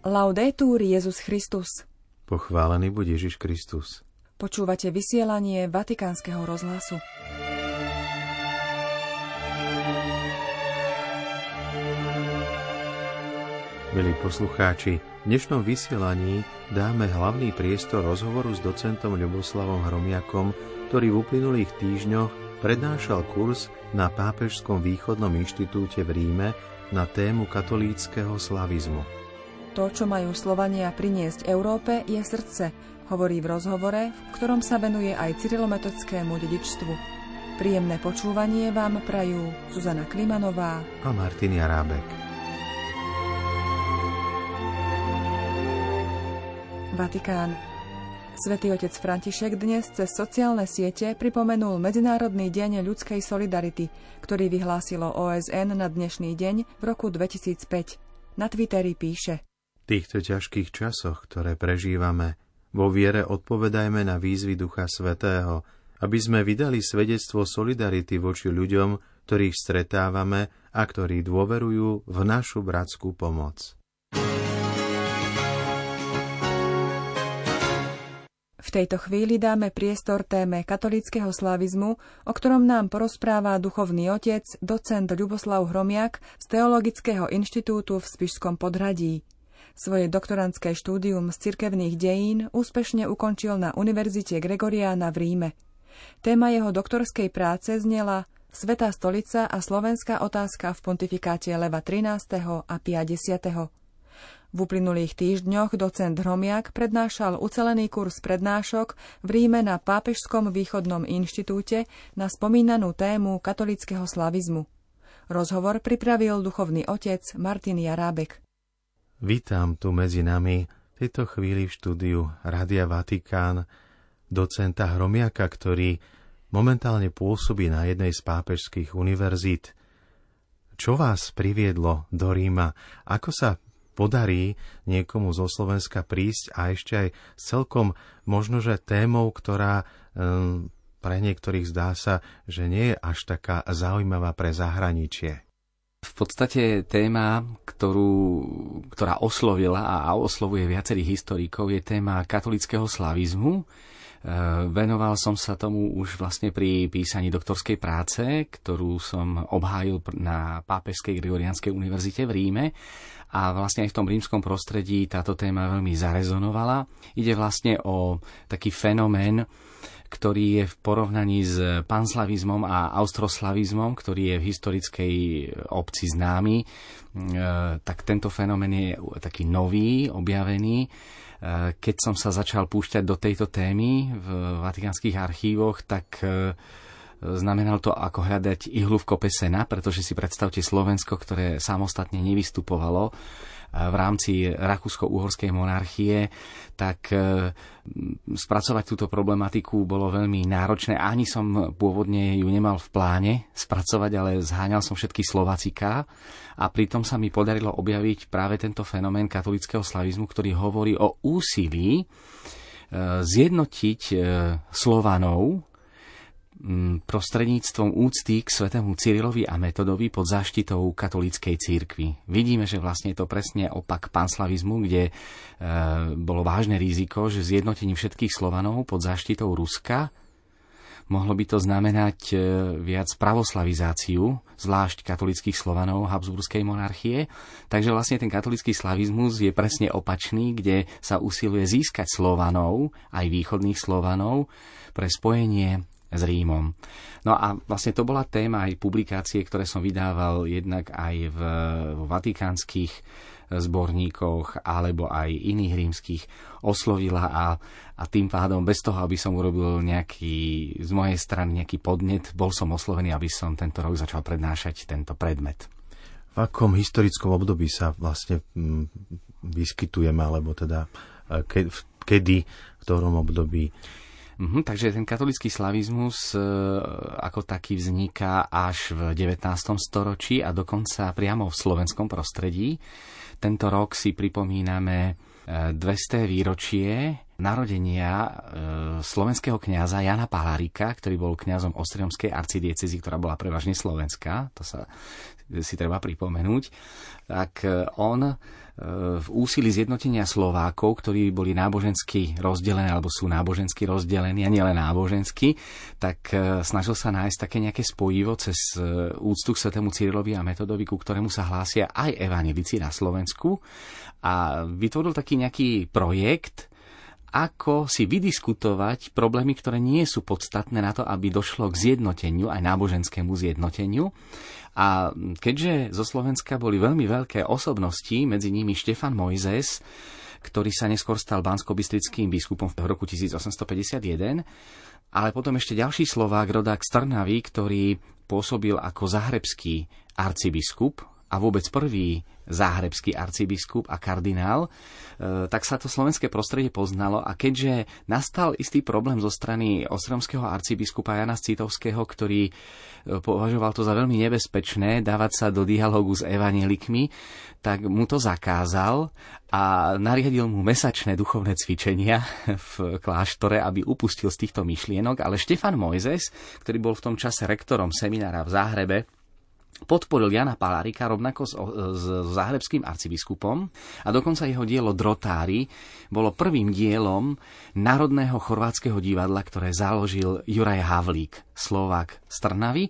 Laudetur Jezus Christus. Pochválený buď Ježiš Kristus. Počúvate vysielanie Vatikánskeho rozhlasu. Milí poslucháči, v dnešnom vysielaní dáme hlavný priestor rozhovoru s docentom Ľuboslavom Hromiakom, ktorý v uplynulých týždňoch prednášal kurz na Pápežskom východnom inštitúte v Ríme na tému katolíckého slavizmu. To, čo majú Slovania priniesť Európe, je srdce, hovorí v rozhovore, v ktorom sa venuje aj cyrilometockému dedičstvu. Príjemné počúvanie vám prajú Zuzana Klimanová a Martin Jarábek. Vatikán. Svetý otec František dnes cez sociálne siete pripomenul Medzinárodný deň ľudskej solidarity, ktorý vyhlásilo OSN na dnešný deň v roku 2005. Na Twitteri píše týchto ťažkých časoch, ktoré prežívame, vo viere odpovedajme na výzvy Ducha Svetého, aby sme vydali svedectvo solidarity voči ľuďom, ktorých stretávame a ktorí dôverujú v našu bratskú pomoc. V tejto chvíli dáme priestor téme katolického slavizmu, o ktorom nám porozpráva duchovný otec, docent Ľuboslav Hromiak z Teologického inštitútu v Spišskom podhradí. Svoje doktorantské štúdium z cirkevných dejín úspešne ukončil na Univerzite Gregoriana v Ríme. Téma jeho doktorskej práce znela Svetá stolica a slovenská otázka v pontifikáte Leva 13. a 50. V uplynulých týždňoch docent Hromiak prednášal ucelený kurz prednášok v Ríme na Pápežskom východnom inštitúte na spomínanú tému katolického slavizmu. Rozhovor pripravil duchovný otec Martin Jarábek. Vítam tu medzi nami v tejto chvíli v štúdiu Rádia Vatikán docenta Hromiaka, ktorý momentálne pôsobí na jednej z pápežských univerzít. Čo vás priviedlo do Ríma? Ako sa podarí niekomu zo Slovenska prísť a ešte aj s celkom možno, že témou, ktorá um, pre niektorých zdá sa, že nie je až taká zaujímavá pre zahraničie. V podstate téma, ktorú, ktorá oslovila a oslovuje viacerých historikov, je téma katolického slavizmu. E, venoval som sa tomu už vlastne pri písaní doktorskej práce, ktorú som obhájil na Pápežskej Gregorianskej univerzite v Ríme a vlastne aj v tom rímskom prostredí táto téma veľmi zarezonovala. Ide vlastne o taký fenomén, ktorý je v porovnaní s panslavizmom a austroslavizmom, ktorý je v historickej obci známy, e, tak tento fenomén je taký nový, objavený. E, keď som sa začal púšťať do tejto témy v vatikánskych archívoch, tak e, znamenal to ako hľadať ihlu v kope sena, pretože si predstavte Slovensko, ktoré samostatne nevystupovalo v rámci Rakúsko-Uhorskej monarchie, tak e, spracovať túto problematiku bolo veľmi náročné. Ani som pôvodne ju nemal v pláne spracovať, ale zháňal som všetky Slovaciká a pritom sa mi podarilo objaviť práve tento fenomén katolického slavizmu, ktorý hovorí o úsilí e, zjednotiť e, Slovanov prostredníctvom úcty k svetému Cyrilovi a Metodovi pod záštitou katolíckej církvy. Vidíme, že vlastne je to presne opak panslavizmu, kde e, bolo vážne riziko, že zjednotením všetkých Slovanov pod záštitou Ruska mohlo by to znamenať e, viac pravoslavizáciu, zvlášť katolických Slovanov Habsburskej monarchie. Takže vlastne ten katolický slavizmus je presne opačný, kde sa usiluje získať Slovanov, aj východných Slovanov, pre spojenie s Rímom. No a vlastne to bola téma aj publikácie, ktoré som vydával jednak aj v, v vatikánskych zborníkoch alebo aj iných rímskych oslovila a, a tým pádom bez toho, aby som urobil nejaký z mojej strany nejaký podnet, bol som oslovený, aby som tento rok začal prednášať tento predmet. V akom historickom období sa vlastne mm, vyskytujeme, alebo teda e, kedy, v ktorom období Mhm, takže ten katolický slavizmus e, ako taký vzniká až v 19. storočí a dokonca priamo v slovenskom prostredí. Tento rok si pripomíname 200. E, výročie narodenia e, slovenského kňaza Jana Palárika, ktorý bol kňazom Ostriomskej arcidiecezy, ktorá bola prevažne slovenská, to sa si treba pripomenúť, tak e, on e, v úsilí zjednotenia Slovákov, ktorí boli nábožensky rozdelení alebo sú nábožensky rozdelení a nielen nábožensky, tak e, snažil sa nájsť také nejaké spojivo cez úctu k svetému Cyrilovi a Metodovi, ku ktorému sa hlásia aj evanelici na Slovensku. A vytvoril taký nejaký projekt, ako si vydiskutovať problémy, ktoré nie sú podstatné na to, aby došlo k zjednoteniu, aj náboženskému zjednoteniu. A keďže zo Slovenska boli veľmi veľké osobnosti, medzi nimi Štefan Mojzes, ktorý sa neskôr stal bansko biskupom v roku 1851, ale potom ešte ďalší Slovák, rodák z Trnavy, ktorý pôsobil ako zahrebský arcibiskup a vôbec prvý záhrebský arcibiskup a kardinál, e, tak sa to slovenské prostredie poznalo a keďže nastal istý problém zo strany ostromského arcibiskupa Jana Citovského, ktorý e, považoval to za veľmi nebezpečné dávať sa do dialogu s evanielikmi, tak mu to zakázal a nariadil mu mesačné duchovné cvičenia v kláštore, aby upustil z týchto myšlienok, ale Štefan Mojzes, ktorý bol v tom čase rektorom seminára v Záhrebe, podporil Jana Palárika rovnako s, s záhrebským arcibiskupom a dokonca jeho dielo Drotári bolo prvým dielom Národného chorvátskeho divadla, ktoré založil Juraj Havlík, Slovák z Trnavy.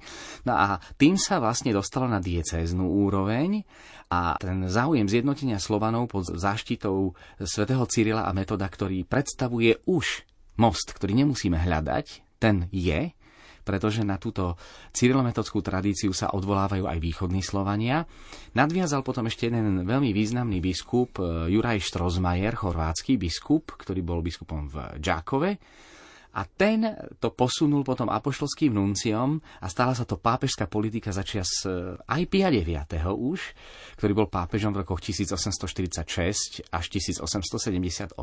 No a tým sa vlastne dostalo na diecéznú úroveň a ten záujem zjednotenia Slovanov pod záštitou svätého Cyrila a Metoda, ktorý predstavuje už most, ktorý nemusíme hľadať, ten je, pretože na túto cyrilometodskú tradíciu sa odvolávajú aj východní Slovania. Nadviazal potom ešte jeden veľmi významný biskup, e, Juraj Štrozmajer, chorvátsky biskup, ktorý bol biskupom v Džákove a ten to posunul potom apoštolským nunciom a stala sa to pápežská politika začias e, aj Pia IX. už, ktorý bol pápežom v rokoch 1846 až 1878,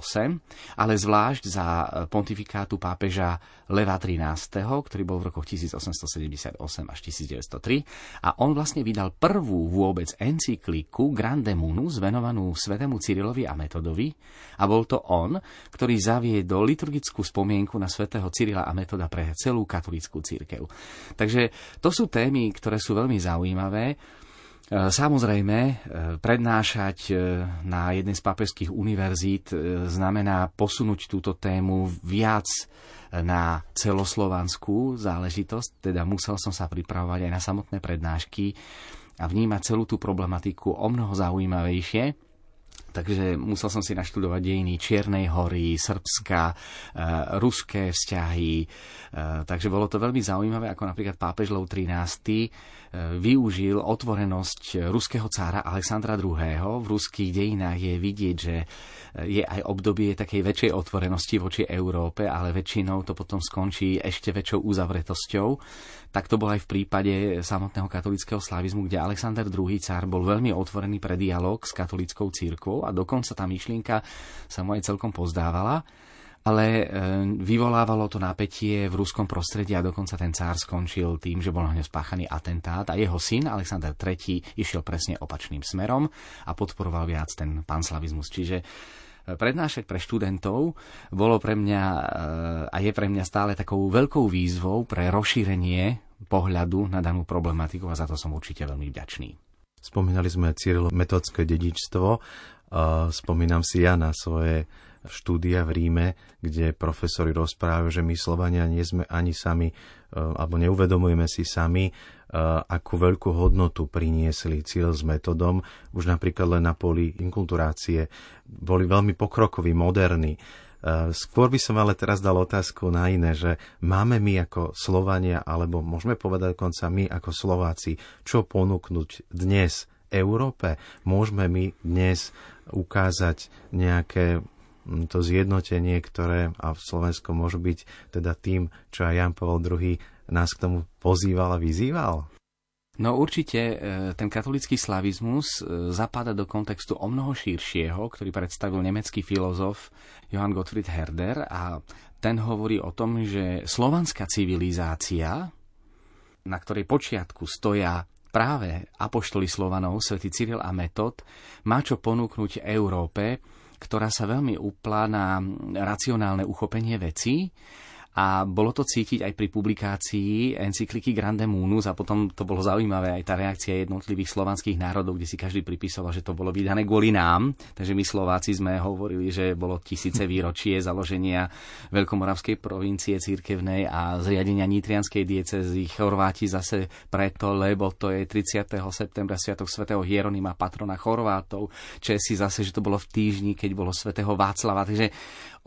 ale zvlášť za e, pontifikátu pápeža Leva XIII., ktorý bol v rokoch 1878 až 1903 a on vlastne vydal prvú vôbec encykliku Grande Munus venovanú svetému Cyrilovi a Metodovi a bol to on, ktorý zaviedol liturgickú spomienku na svätého Cyrila a Metoda pre celú katolickú církev. Takže to sú témy, ktoré sú veľmi zaujímavé. E, samozrejme, e, prednášať e, na jednej z pápežských univerzít znamená posunúť túto tému viac na celoslovanskú záležitosť, teda musel som sa pripravovať aj na samotné prednášky a vnímať celú tú problematiku o mnoho zaujímavejšie takže musel som si naštudovať dejiny Čiernej hory, Srbska, e, ruské vzťahy. E, takže bolo to veľmi zaujímavé, ako napríklad pápež Lov 13 E, využil otvorenosť ruského cára Alexandra II. V ruských dejinách je vidieť, že je aj obdobie takej väčšej otvorenosti voči Európe, ale väčšinou to potom skončí ešte väčšou uzavretosťou. Tak to bol aj v prípade samotného katolického slavizmu, kde Alexander II. cár bol veľmi otvorený pre dialog s katolickou církou a dokonca tá myšlienka sa mu aj celkom pozdávala ale e, vyvolávalo to napätie v ruskom prostredí a dokonca ten cár skončil tým, že bol na ňo spáchaný atentát a jeho syn Alexander III išiel presne opačným smerom a podporoval viac ten panslavizmus. Čiže e, prednášať pre študentov bolo pre mňa e, a je pre mňa stále takou veľkou výzvou pre rozšírenie pohľadu na danú problematiku a za to som určite veľmi vďačný. Spomínali sme Cyrilo metodské dedičstvo. Spomínam si ja na svoje štúdia v Ríme, kde profesori rozprávajú, že my Slovania nie sme ani sami, e, alebo neuvedomujeme si sami, e, akú veľkú hodnotu priniesli cieľ s metodom, už napríklad len na poli inkulturácie. Boli veľmi pokrokoví, moderní. E, skôr by som ale teraz dal otázku na iné, že máme my ako Slovania, alebo môžeme povedať dokonca my ako Slováci, čo ponúknuť dnes Európe? Môžeme my dnes ukázať nejaké to zjednotenie, ktoré a v Slovensku môže byť teda tým, čo aj Jan Pavel II nás k tomu pozýval a vyzýval? No určite e, ten katolický slavizmus e, zapada do kontextu o mnoho širšieho, ktorý predstavil nemecký filozof Johann Gottfried Herder a ten hovorí o tom, že slovanská civilizácia, na ktorej počiatku stoja práve apoštoli Slovanov, svätý Cyril a Metod, má čo ponúknuť Európe ktorá sa veľmi uplá na racionálne uchopenie vecí a bolo to cítiť aj pri publikácii encykliky Grande Munus a potom to bolo zaujímavé aj tá reakcia jednotlivých slovanských národov, kde si každý pripisoval, že to bolo vydané kvôli nám. Takže my Slováci sme hovorili, že bolo tisíce výročie založenia Veľkomoravskej provincie církevnej a zriadenia Nitrianskej diecezy. Chorváti zase preto, lebo to je 30. septembra Sviatok svätého Hieronima, patrona Chorvátov. Česi zase, že to bolo v týždni, keď bolo svätého Václava. Takže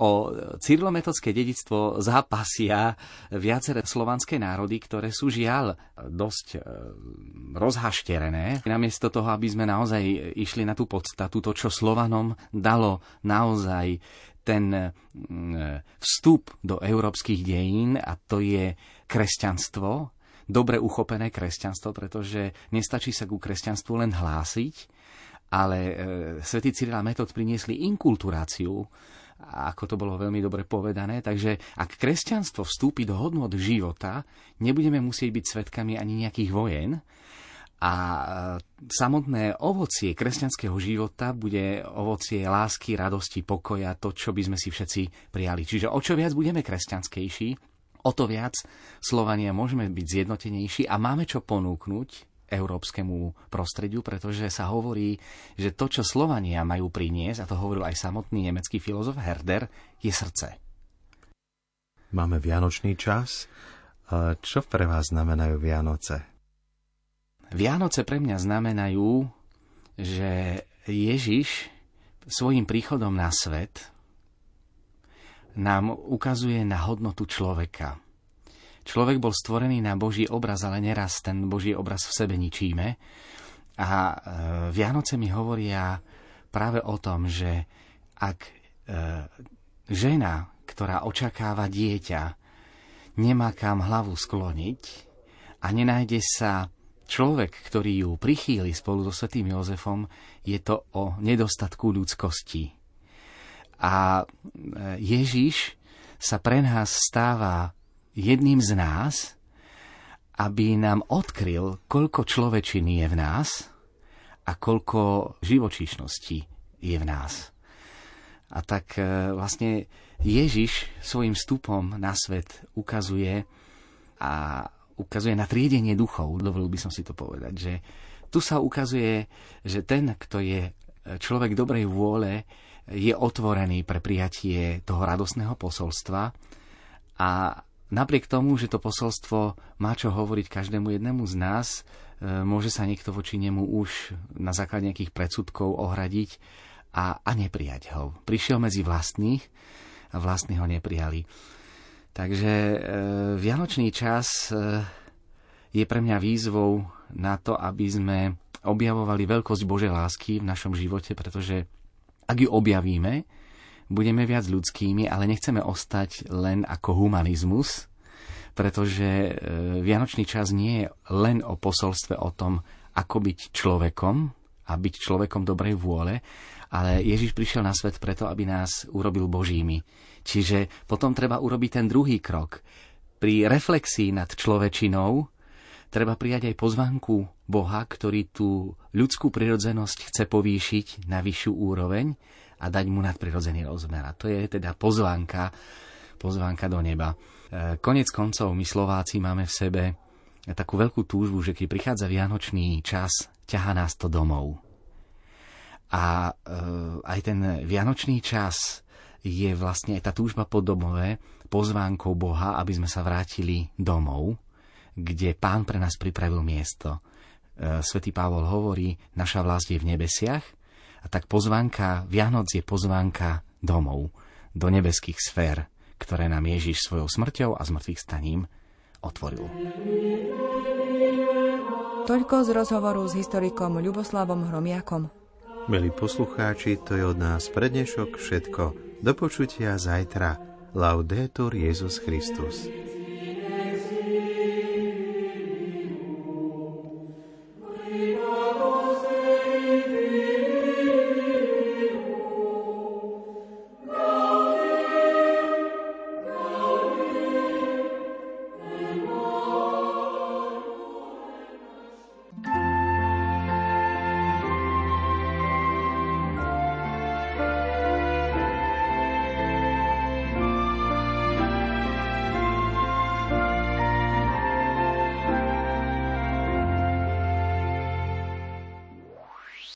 o cyrilometodské dedictvo zápasia viaceré slovanské národy, ktoré sú žiaľ dosť e, rozhašterené. Namiesto toho, aby sme naozaj išli na tú podstatu, to, čo Slovanom dalo naozaj ten vstup do európskych dejín a to je kresťanstvo, dobre uchopené kresťanstvo, pretože nestačí sa ku kresťanstvu len hlásiť, ale e, svätý Cyril a Metod priniesli inkulturáciu ako to bolo veľmi dobre povedané. Takže ak kresťanstvo vstúpi do hodnot života, nebudeme musieť byť svetkami ani nejakých vojen, a e, samotné ovocie kresťanského života bude ovocie lásky, radosti, pokoja, to, čo by sme si všetci prijali. Čiže o čo viac budeme kresťanskejší, o to viac Slovania môžeme byť zjednotenejší a máme čo ponúknuť európskemu prostrediu, pretože sa hovorí, že to, čo Slovania majú priniesť, a to hovoril aj samotný nemecký filozof Herder, je srdce. Máme vianočný čas. Čo pre vás znamenajú Vianoce? Vianoce pre mňa znamenajú, že Ježiš svojim príchodom na svet nám ukazuje na hodnotu človeka Človek bol stvorený na Boží obraz, ale neraz ten Boží obraz v sebe ničíme. A e, Vianoce mi hovoria práve o tom, že ak e, žena, ktorá očakáva dieťa, nemá kam hlavu skloniť a nenájde sa človek, ktorý ju prichýli spolu so svetým Jozefom, je to o nedostatku ľudskosti. A e, Ježiš sa pre nás stáva jedným z nás, aby nám odkryl, koľko človečiny je v nás a koľko živočíšnosti je v nás. A tak e, vlastne Ježiš svojim vstupom na svet ukazuje a ukazuje na triedenie duchov, dovolil by som si to povedať, že tu sa ukazuje, že ten, kto je človek dobrej vôle, je otvorený pre prijatie toho radosného posolstva a Napriek tomu, že to posolstvo má čo hovoriť každému jednému z nás, e, môže sa niekto voči nemu už na základe nejakých predsudkov ohradiť a, a neprijať ho. Prišiel medzi vlastných a vlastní ho neprijali. Takže e, Vianočný čas e, je pre mňa výzvou na to, aby sme objavovali veľkosť Božej lásky v našom živote, pretože ak ju objavíme, budeme viac ľudskými, ale nechceme ostať len ako humanizmus, pretože e, Vianočný čas nie je len o posolstve o tom, ako byť človekom a byť človekom dobrej vôle, ale Ježiš prišiel na svet preto, aby nás urobil Božími. Čiže potom treba urobiť ten druhý krok. Pri reflexii nad človečinou treba prijať aj pozvanku Boha, ktorý tú ľudskú prirodzenosť chce povýšiť na vyššiu úroveň a dať mu nadprirodzený rozmer. A to je teda pozvánka, pozvánka do neba. E, konec koncov my Slováci máme v sebe takú veľkú túžbu, že keď prichádza Vianočný čas, ťahá nás to domov. A e, aj ten Vianočný čas je vlastne aj tá túžba po domove pozvánkou Boha, aby sme sa vrátili domov, kde Pán pre nás pripravil miesto. E, Svetý Pavol hovorí, naša vlast je v nebesiach a tak pozvánka Vianoc je pozvánka domov, do nebeských sfér, ktoré nám Ježiš svojou smrťou a zmrtvých staním otvoril. Toľko z rozhovoru s historikom Ľuboslavom Hromiakom. Milí poslucháči, to je od nás prednešok všetko. Do počutia zajtra. Laudetur Jezus Christus.